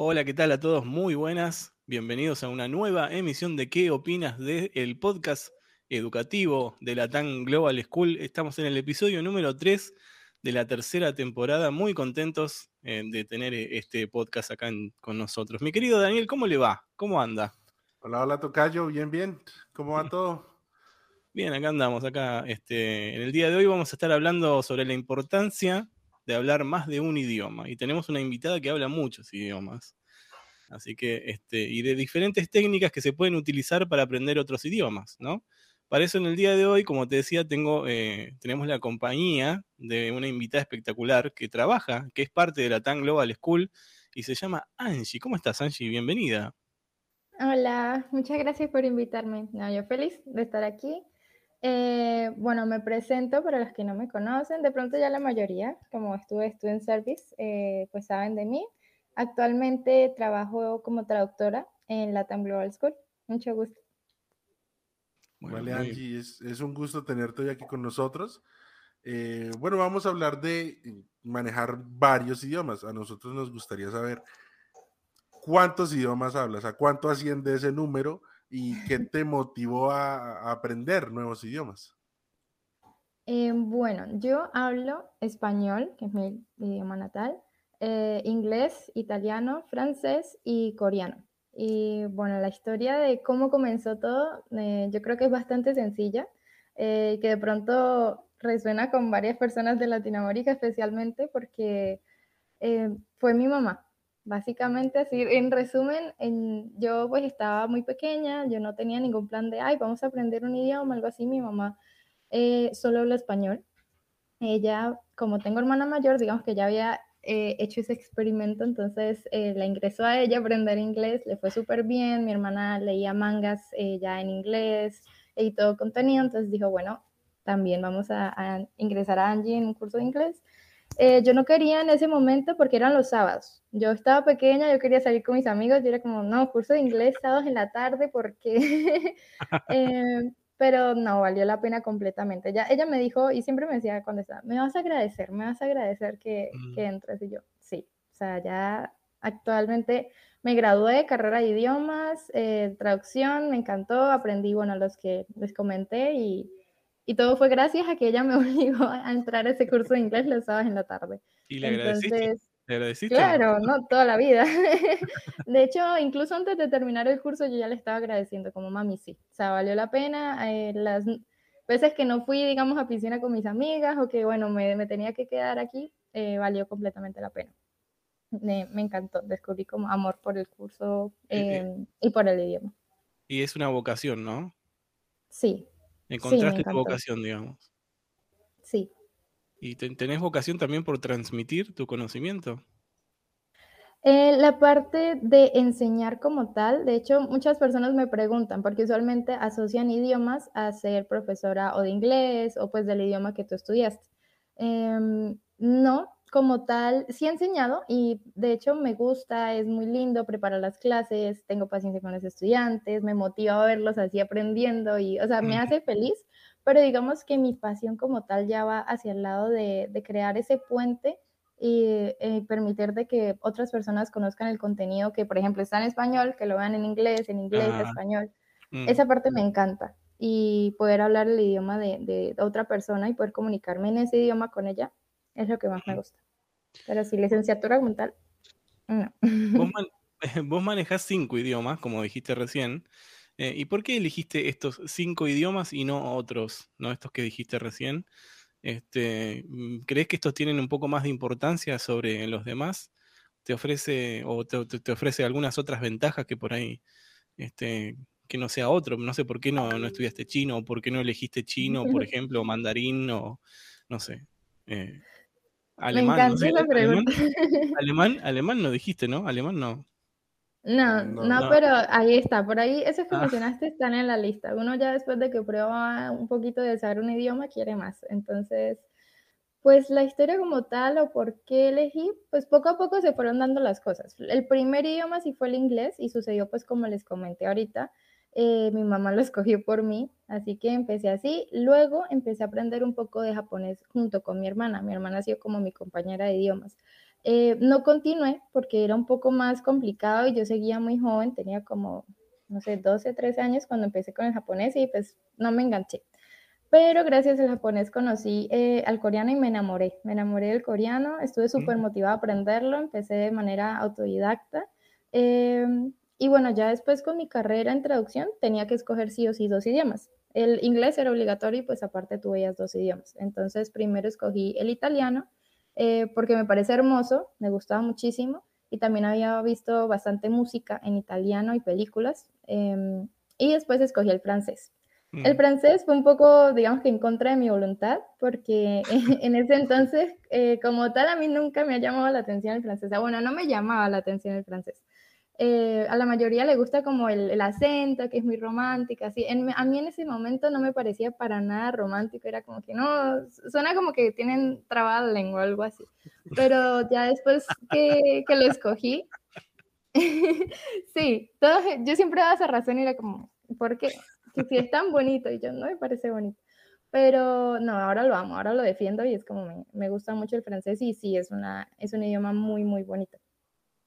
Hola, ¿qué tal a todos? Muy buenas. Bienvenidos a una nueva emisión de ¿Qué opinas del el podcast educativo de la TAN Global School? Estamos en el episodio número 3 de la tercera temporada. Muy contentos eh, de tener eh, este podcast acá con nosotros. Mi querido Daniel, ¿cómo le va? ¿Cómo anda? Hola, hola, Tocayo. Bien, bien. ¿Cómo va todo? Bien, acá andamos. Acá, este, en el día de hoy vamos a estar hablando sobre la importancia de hablar más de un idioma. Y tenemos una invitada que habla muchos idiomas. Así que, este, y de diferentes técnicas que se pueden utilizar para aprender otros idiomas, ¿no? Para eso en el día de hoy, como te decía, tengo, eh, tenemos la compañía de una invitada espectacular que trabaja, que es parte de la TAN Global School y se llama Angie. ¿Cómo estás, Angie? Bienvenida. Hola, muchas gracias por invitarme. Yo feliz de estar aquí. Eh, bueno, me presento para los que no me conocen. De pronto ya la mayoría, como estuve Student Service, eh, pues saben de mí. Actualmente trabajo como traductora en Latam Global School. Mucho gusto. vale, Angie, es, un gusto tenerte hoy aquí con nosotros. Eh, bueno, vamos a hablar de manejar varios idiomas. A nosotros nos gustaría saber cuántos idiomas hablas, a cuánto asciende ese número y qué te motivó a, aprender nuevos idiomas? Eh, bueno, yo hablo español, que es mi idioma natal, eh, inglés, italiano, francés y coreano. Y bueno, la historia de cómo comenzó todo, eh, yo creo que es bastante sencilla, que de pronto resuena con varias personas de Latinoamérica, especialmente porque fue mi mamá. Básicamente, así, en resumen, en, yo pues estaba muy pequeña, yo no tenía ningún plan de, ay, vamos a aprender un idioma, algo así, mi mamá eh, solo habla español. Ella, como tengo hermana mayor, digamos que ya había eh, hecho ese experimento, entonces eh, la ingresó a ella a aprender inglés, le fue súper bien, mi hermana leía mangas ya en inglés y todo contenido, entonces dijo, bueno, también vamos a, a ingresar a Angie en un curso de inglés. Eh, yo no quería en ese momento porque eran los sábados. Yo estaba pequeña, yo quería salir con mis amigos, yo era como, no, curso de inglés sábados en la tarde porque... eh, pero no, valió la pena completamente. Ya, ella me dijo, y siempre me decía cuando estaba, me vas a agradecer, me vas a agradecer que, mm. que entres. Y yo, sí, o sea, ya actualmente me gradué de carrera de idiomas, eh, traducción, me encantó, aprendí, bueno, los que les comenté y y todo fue gracias a que ella me obligó a entrar a ese curso de inglés los sábados en la tarde. ¿Y le agradeciste? ¿Le agradeciste? Claro, no, toda la vida. de hecho, incluso antes de terminar el curso yo ya le estaba agradeciendo, como mami, sí. O sea, valió la pena. Eh, las veces que no fui, digamos, a piscina con mis amigas o que, bueno, me, me tenía que quedar aquí, eh, valió completamente la pena. Me, me, encantó, descubrí como amor por el curso eh, y por el idioma. Y es una vocación, ¿no? Sí, Encontraste tu vocación, digamos. Sí. ¿Y tenés vocación también por transmitir tu conocimiento? Eh, la parte de enseñar como tal, de hecho, muchas personas me preguntan, porque usualmente asocian idiomas a ser profesora o de inglés o pues del idioma que tú estudiaste. Em, no, como tal, sí he enseñado y de hecho me gusta, es muy lindo preparar las clases, tengo paciencia con los estudiantes, me motiva a verlos así aprendiendo y, o sea, me hace feliz, pero digamos que mi pasión como tal ya va hacia el lado de, crear ese puente y eh, permitir de que otras personas conozcan el contenido que, por ejemplo, está en español, que lo vean en inglés, en inglés, en español. Mm. Esa parte me encanta y poder hablar el idioma de, de otra persona y poder comunicarme en ese idioma con ella es lo que más me gusta. Pero si licenciatura como tal, no. Vos, manejás cinco idiomas, como dijiste recién. Eh, ¿Y por qué elegiste estos cinco idiomas y no otros, no estos que dijiste recién? Este, mm, ¿Crees que estos tienen un poco más de importancia sobre los demás? ¿Te ofrece o te, ofrece algunas otras ventajas que por ahí este, que no sea otro? No sé por qué no, no estudiaste chino, o por qué no elegiste chino, por ejemplo, o mandarín, o no sé. Eh, Alemán, Me la pregunta. Alemán, alemán, no dijiste, ¿no? Alemán no. No, no, pero ahí está. Por ahí, esos que ah. mencionaste están en la lista. Uno ya después de que prueba un poquito de saber un idioma, quiere más. Entonces, pues la historia como tal o por qué elegí, pues poco a poco se fueron dando las cosas. El primer idioma sí fue el inglés y sucedió pues como les comenté ahorita. Eh, mi mamá lo escogió por mí, así que empecé así. Luego empecé a aprender un poco de japonés junto con mi hermana. Mi hermana ha sido como mi compañera de idiomas. Eh, no continué porque era un poco más complicado y yo seguía muy joven, tenía como, no sé, 12, 13 años cuando empecé con el japonés y pues no me enganché. Pero gracias al japonés conocí eh, al coreano y me enamoré. Me enamoré del coreano, estuve súper motivada a aprenderlo, empecé de manera autodidacta. Em, y bueno, ya después con mi carrera en traducción tenía que escoger sí o sí dos idiomas. El inglés era obligatorio y pues aparte tuve ya dos idiomas. Entonces primero escogí el italiano eh, porque me parece hermoso, me gustaba muchísimo y también había visto bastante música en italiano y películas. Em, y después escogí el francés. El mm. francés fue un poco, digamos que en contra de mi voluntad, porque en ese entonces, eh, como tal, a mí nunca me ha llamado la atención el francés. Bueno, no me llamaba la atención el francés. Eh, a la mayoría le gusta como el, acento, que es muy romántica, así. a mí en ese momento no me parecía para nada romántico, era como que no, suena como que tienen trabada la lengua o algo así. Pero ya después que, que lo escogí, sí, todo, yo siempre daba esa razón y era como, ¿por qué? si es tan bonito y yo no me parece bonito. Pero no, ahora lo amo, ahora lo defiendo y es como me, me gusta mucho el francés y sí, es, una, es un idioma muy, muy bonito.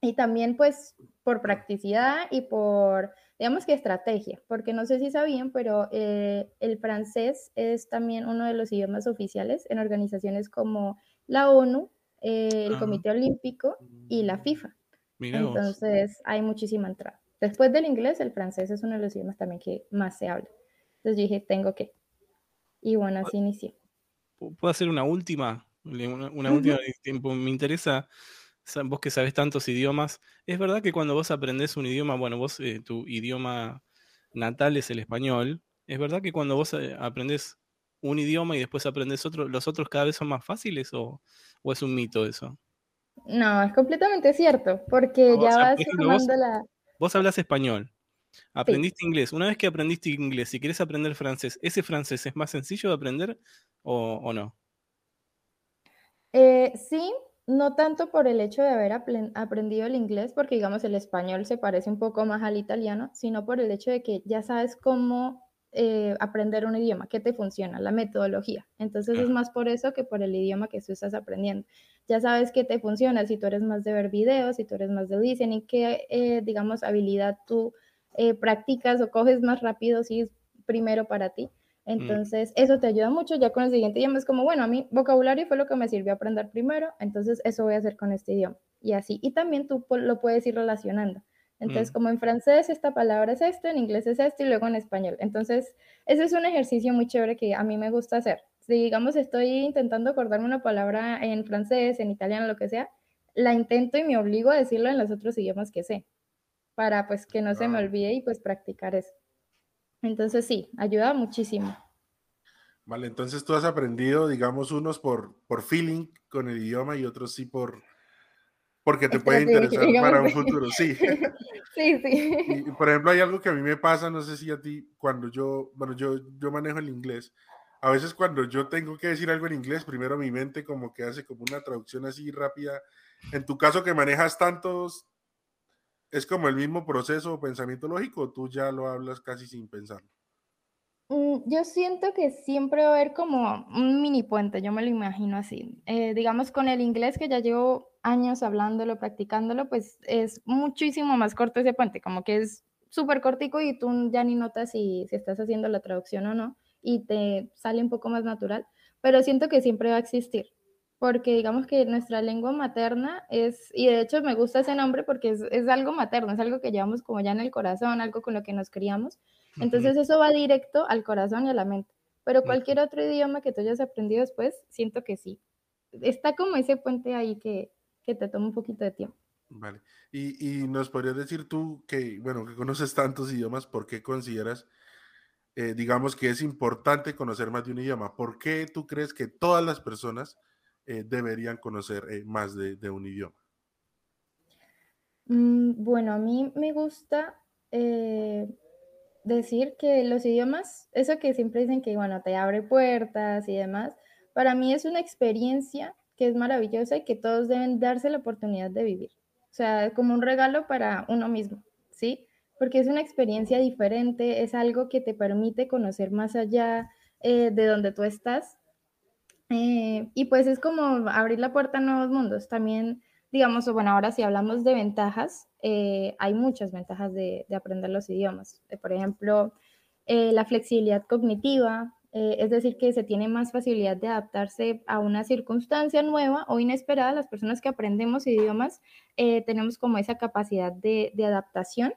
Y también pues por practicidad y por, digamos que estrategia, porque no sé si sabían, pero eh, el francés es también uno de los idiomas oficiales en organizaciones como la ONU, eh, el Comité Olímpico y la FIFA. Entonces hay muchísima entrada. Después del inglés, el francés es uno de los idiomas también que más se habla. Entonces dije, tengo que. Y bueno, así inicié. ¿Puedo hacer una última? Una, última tiempo. Me interesa, vos que sabes tantos idiomas, ¿es verdad que cuando vos aprendés un idioma, bueno, vos, eh, tu idioma natal es el español, ¿es verdad que cuando vos eh, aprendés un idioma y después aprendés otro, los otros cada vez son más fáciles o, es un mito eso? No, es completamente cierto, porque ya vas tomando la vos hablas español, aprendiste inglés. Una vez que aprendiste inglés, si quieres aprender francés, ¿ese francés es más sencillo de aprender o, no? Eh, sí, no tanto por el hecho de haber aprendido el inglés, porque digamos el español se parece un poco más al italiano, sino por el hecho de que ya sabes cómo eh, aprender un idioma, qué te funciona, la metodología. Entonces es más por eso que por el idioma que tú estás aprendiendo ya sabes que te funciona, si tú eres más de ver videos, si tú eres más de listening, qué, eh, digamos, habilidad tú eh, practicas o coges más rápido si es primero para ti. Mm. Entonces, eso te ayuda mucho. Ya con el siguiente idioma es como, bueno, a mí vocabulario fue lo que me sirvió aprender primero, entonces eso voy a hacer con este idioma. Y así. Y también tú lo puedes ir relacionando. Entonces, mm. como en francés esta palabra es esto, en inglés es esto y luego en español. Entonces, ese es un ejercicio muy chévere que a mí me gusta hacer si digamos estoy intentando acordarme una palabra en francés, en italiano, lo que sea, la intento y me obligo a decirlo en los otros idiomas que sé, para pues que no se me olvide y pues practicar eso. Entonces sí, ayuda muchísimo. Vale, entonces tú has aprendido, digamos, unos por, por feeling con el idioma y otros sí por porque te puede interesar para un futuro, sí. sí, sí. Y, por ejemplo, hay algo que a mí me pasa, no sé si a ti, cuando yo, bueno, yo, yo manejo el inglés, a veces cuando yo tengo que decir algo en inglés, primero mi mente como que hace como una traducción así rápida. En tu caso que manejas tantos, ¿es como el mismo proceso o pensamiento lógico tú ya lo hablas casi sin pensarlo? Mm, yo siento que siempre va a haber como un mini puente, yo me lo imagino así. Eh, digamos, con el inglés que ya llevo años hablándolo, practicándolo, pues es muchísimo más corto ese puente, como que es súper cortico y tú ya ni notas si, si estás haciendo la traducción o no y te sale un poco más natural, pero siento que siempre va a existir, porque digamos que nuestra lengua materna es, y de hecho me gusta ese nombre porque es, es algo materno, es algo que llevamos como ya en el corazón, algo con lo que nos criamos, entonces eso va directo al corazón y a la mente, pero cualquier otro idioma que tú hayas aprendido después, siento que sí, está como ese puente ahí que, que te toma un poquito de tiempo. Vale. Y, y, nos podrías decir tú que, bueno, que conoces tantos idiomas, ¿por qué consideras eh, digamos que es importante conocer más de un idioma. ¿Por qué tú crees que todas las personas eh, deberían conocer eh, más de, un idioma? Mm, bueno, a mí me gusta decir que los idiomas, eso que siempre dicen que, bueno, te abre puertas y demás, para mí es una experiencia que es maravillosa y que todos deben darse la oportunidad de vivir. O sea, como un regalo para uno mismo, ¿sí? porque es una experiencia diferente, es algo que te permite conocer más allá eh, de donde tú estás. Eh, y pues es como abrir la puerta a nuevos mundos. También digamos, bueno, ahora si hablamos de ventajas, eh, hay muchas ventajas de, aprender los idiomas. Eh, por ejemplo, la flexibilidad cognitiva, es decir, que se tiene más facilidad de adaptarse a una circunstancia nueva o inesperada. Las personas que aprendemos idiomas tenemos como esa capacidad de, adaptación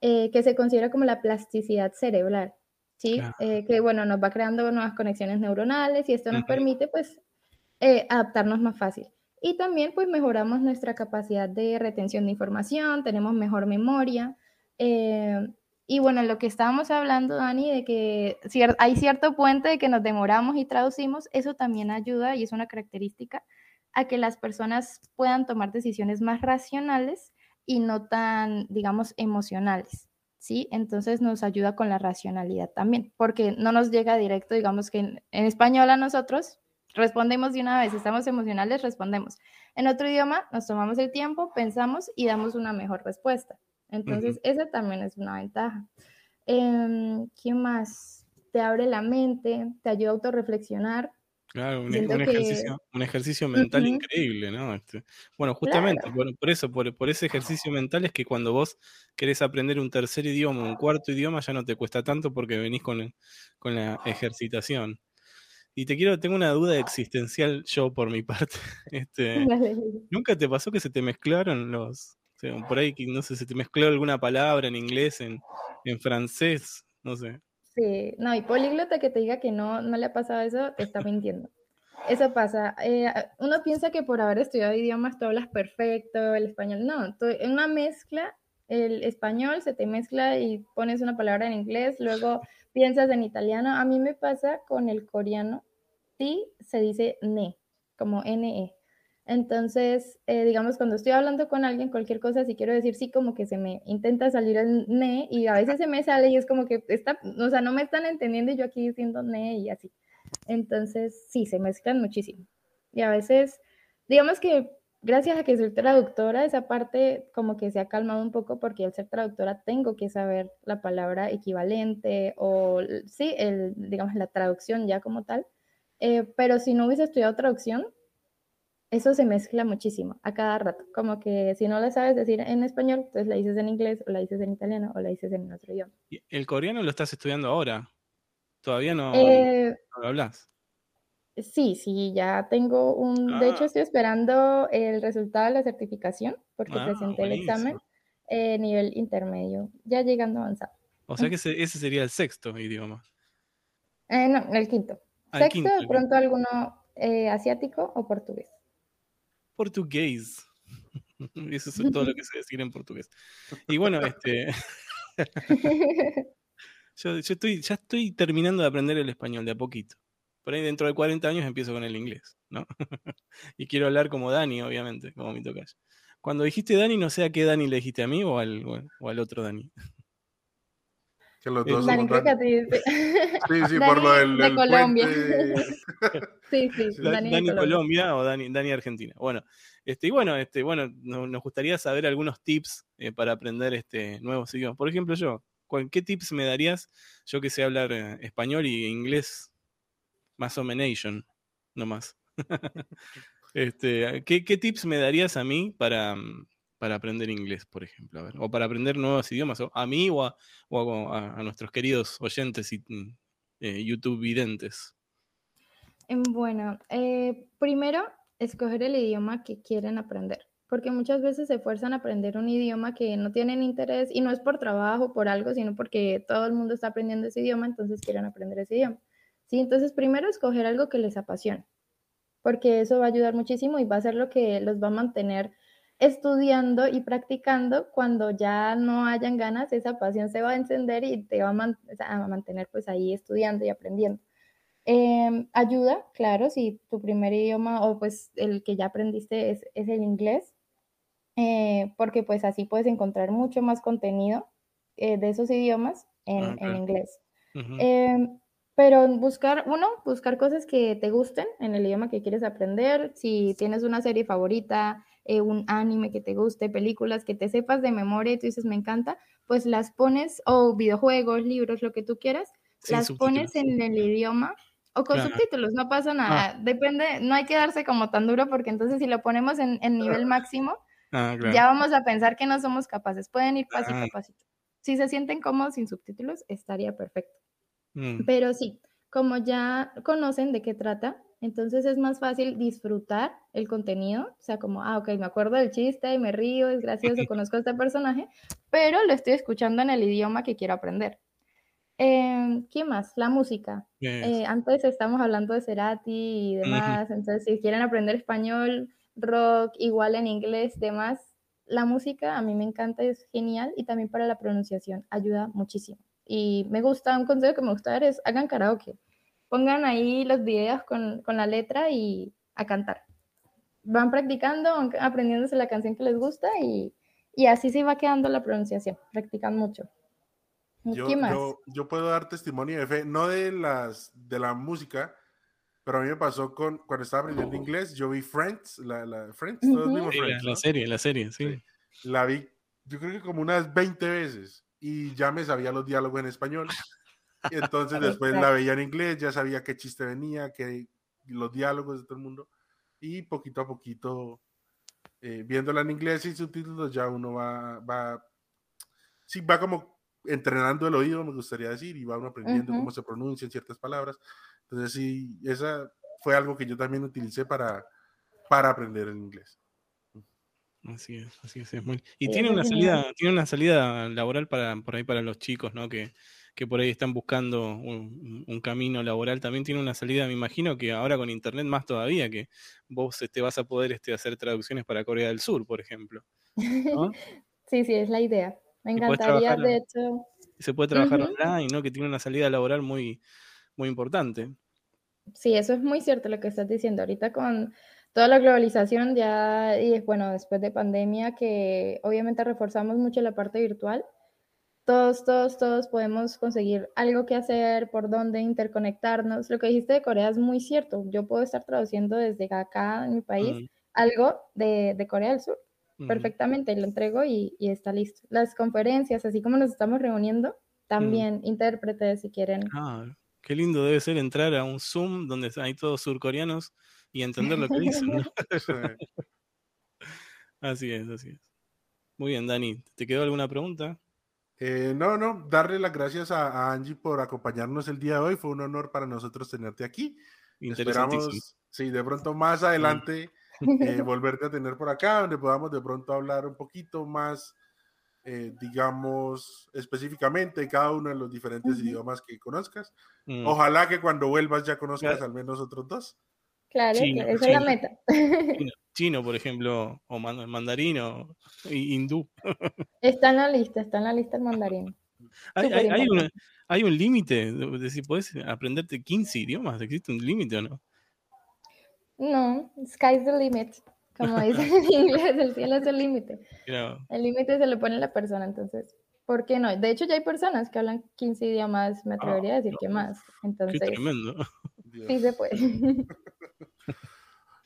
que se considera como la plasticidad cerebral. ¿Sí? que bueno, nos va creando nuevas conexiones neuronales y esto nos permite pues adaptarnos más fácil. Y también pues mejoramos nuestra capacidad de retención de información, tenemos mejor memoria. Eh, y bueno, lo que estábamos hablando, Dani, de que hay cierto puente de que nos demoramos y traducimos, eso también ayuda y es una característica a que las personas puedan tomar decisiones más racionales y no tan, digamos, emocionales. ¿Sí? Entonces nos ayuda con la racionalidad también, porque no nos llega directo, digamos que en español a nosotros, Respondemos de una vez, estamos emocionales, respondemos. En otro idioma nos tomamos el tiempo, pensamos y damos una mejor respuesta. Entonces, esa también es una ventaja. Eh, ¿Qué más? Te abre la mente, te ayuda a autorreflexionar. Claro, un, ejercicio, un ejercicio, mental increíble, ¿no? Este, bueno, justamente por, eso, por, por, ese ejercicio mental es que cuando vos querés aprender un tercer idioma, un cuarto idioma, ya no te cuesta tanto porque venís con, con la ejercitación. Y te quiero, tengo una duda existencial yo por mi parte. Este, ¿Nunca te pasó que se te mezclaron los, por ahí, no sé, se te mezcló alguna palabra en inglés, en, en francés, no sé? Sí, no, y políglota que te diga que no, no le ha pasado eso, te está mintiendo. Eso pasa. Eh, uno piensa que por haber estudiado idiomas tú hablas perfecto, el español. No, en una mezcla, el español se te mezcla y pones una palabra en inglés, luego piensas en italiano. A mí me pasa con el coreano ti se dice ne, como NE. Entonces, eh, digamos, cuando estoy hablando con alguien, cualquier cosa, si quiero decir sí, como que se me intenta salir el ne y a veces se me sale y es como que está, o sea, no me están entendiendo y yo aquí diciendo ne y así. Entonces, sí, se mezclan muchísimo. Y a veces, digamos que gracias a que soy traductora, esa parte como que se ha calmado un poco porque al ser traductora tengo que saber la palabra equivalente o sí, el, digamos, la traducción ya como tal. Eh, pero si no hubiese estudiado traducción, eso se mezcla muchísimo a cada rato. Como que si no la sabes decir en español, entonces la dices en inglés, o la dices en italiano, o la dices en otro idioma. ¿El coreano lo estás estudiando ahora? ¿Todavía no, eh, lo hablas? Sí, sí, ya tengo un. De hecho, ah. estoy esperando el resultado de la certificación, porque ah, presenté el examen eh, nivel intermedio, ya llegando avanzado. O sea que ese, ese sería el sexto idioma. no, el quinto. Sexto, de pronto alguno eh, asiático o portugués. Portugués. Eso es todo lo que se decir en portugués. Y bueno, este. yo, estoy, ya estoy terminando de aprender el español de a poquito. Por ahí dentro de 40 años empiezo con el inglés, ¿no? y quiero hablar como Dani, obviamente, como mi tocayo. Cuando dijiste Dani, no sé a qué Dani le dijiste a mí o al, o al otro Dani. Que los dos Dani, Sí, sí, por lo del, de Colombia. sí, sí, Dani, Dani Colombia. o Dani, Dani Argentina. Bueno, este, y bueno, este, bueno, nos gustaría saber algunos tips eh, para aprender este nuevos idiomas. Por ejemplo, yo, ¿qué tips me darías? Yo que sé hablar eh, español y inglés más o menos, no más. este, ¿qué, ¿Qué tips me darías a mí para, mm, para aprender inglés, por ejemplo, o para aprender nuevos idiomas, o a mí o a, nuestros queridos oyentes y mm, eh, YouTube videntes? Em, bueno, eh, primero, escoger el idioma que quieren aprender, porque muchas veces se esfuerzan a aprender un idioma que no tienen interés y no es por trabajo, por algo, sino porque todo el mundo está aprendiendo ese idioma, entonces quieren aprender ese idioma. ¿sí? Entonces, primero, escoger algo que les apasione, porque eso va a ayudar muchísimo y va a ser lo que los va a mantener estudiando y practicando, cuando ya no hayan ganas, esa pasión se va a encender y te va a, mantener pues ahí estudiando y aprendiendo. Em, ayuda, claro, si tu primer idioma o pues el que ya aprendiste es, el inglés, eh, porque pues así puedes encontrar mucho más contenido eh, de esos idiomas en, ah, inglés. Em, pero buscar, uno, buscar cosas que te gusten en el idioma que quieres aprender. Si tienes una serie favorita, eh, un anime que te guste, películas que te sepas de memoria y tú dices, me encanta, pues las pones, o videojuegos, libros, lo que tú quieras, las pones en el idioma O con subtítulos, no pasa nada. Ah. Depende, no hay que darse como tan duro porque entonces si lo ponemos en, nivel máximo, ah, ya vamos a pensar que no somos capaces. Pueden ir pasito a pasito. Si se sienten cómodos sin subtítulos, estaría perfecto. Mm. Pero sí, como ya conocen de qué trata, entonces es más fácil disfrutar el contenido, o sea, como, ah, ok, me acuerdo del chiste y me río, es gracioso, conozco a este personaje, pero lo estoy escuchando en el idioma que quiero aprender. Eh, ¿Qué más? La música. Eh, antes estamos hablando de Cerati y demás, entonces si quieren aprender español, rock, igual en inglés, demás, la música a mí me encanta, es genial y también para la pronunciación ayuda muchísimo. Y me gusta, un consejo que me gusta dar es hagan karaoke pongan ahí los videos con, la letra y a cantar. Van practicando, van aprendiéndose la canción que les gusta y, así se va quedando la pronunciación. Practican mucho. Yo, Yo, puedo dar testimonio de fe, no de, las, de la música, pero a mí me pasó con cuando estaba aprendiendo inglés, yo vi Friends, la, la Friends, la, serie, la serie, sí. La vi, yo creo que como unas 20 veces y ya me sabía los diálogos en español. Y entonces después la veía en inglés, ya sabía qué chiste venía, qué, los diálogos de todo el mundo. Y poquito a poquito, eh, viéndola en inglés y subtítulos, ya uno va, va, sí, va como entrenando el oído, me gustaría decir, y va uno aprendiendo cómo se pronuncian ciertas palabras. Entonces, sí, esa fue algo que yo también utilicé para, para aprender el inglés. Así es, así es. muy... Y tiene una salida, tiene una salida laboral para por ahí para los chicos, ¿no? Que que por ahí están buscando un, camino laboral, también tiene una salida, me imagino que ahora con internet más todavía, que vos este, vas a poder este, hacer traducciones para Corea del Sur, por ejemplo. sí, sí, es la idea. Me encantaría, de hecho. Se puede trabajar online, ¿no? Que tiene una salida laboral muy, muy importante. Sí, eso es muy cierto lo que estás diciendo. Ahorita con toda la globalización ya, y bueno, después de pandemia, que obviamente reforzamos mucho la parte virtual, todos, todos, todos podemos conseguir algo que hacer, por dónde interconectarnos. Lo que dijiste de Corea es muy cierto. Yo puedo estar traduciendo desde acá en mi país algo de, Corea del Sur perfectamente, lo entrego y, está listo. Las conferencias, así como nos estamos reuniendo, también intérpretes si quieren. Ah, qué lindo debe ser entrar a un Zoom donde hay todos surcoreanos y entender lo que dicen. así es, así es. Muy bien, Dani, ¿te quedó alguna pregunta? Eh, no, no, darle las gracias a, Angie por acompañarnos el día de hoy. Fue un honor para nosotros tenerte aquí. Esperamos, sí, de pronto más adelante eh, volverte a tener por acá, donde podamos de pronto hablar un poquito más, eh, digamos, específicamente de cada uno de los diferentes idiomas que conozcas. Mm. Ojalá que cuando vuelvas ya conozcas al menos otros dos. Claro, esa es la meta. chino, por ejemplo, o mandarín o hindú. Está en la lista, está en la lista el mandarín. Hay, un límite, de si puedes aprenderte 15 idiomas, ¿existe un límite o no? No, sky's the limit, como dicen en inglés, el cielo es el límite. El límite se lo pone la persona, entonces, ¿por qué no? De hecho, ya hay personas que hablan 15 idiomas, me atrevería a decir que más. Entonces, qué tremendo. Sí se puede.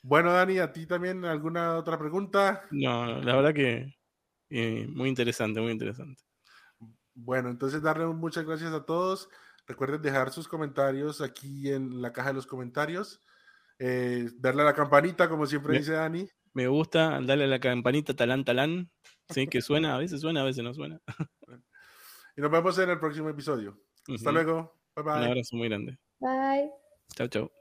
Bueno, Dani, ¿a ti también alguna otra pregunta? No, la verdad que eh, muy interesante, muy interesante. Bueno, entonces darle muchas gracias a todos. Recuerden dejar sus comentarios aquí en la caja de los comentarios. Eh, darle a la campanita, como siempre dice Dani. Me gusta darle a la campanita talán talán. Sí, que suena, a veces suena, a veces no suena. y nos vemos en el próximo episodio. Hasta luego. Bye bye. Un abrazo muy grande. Bye. Chao, chao.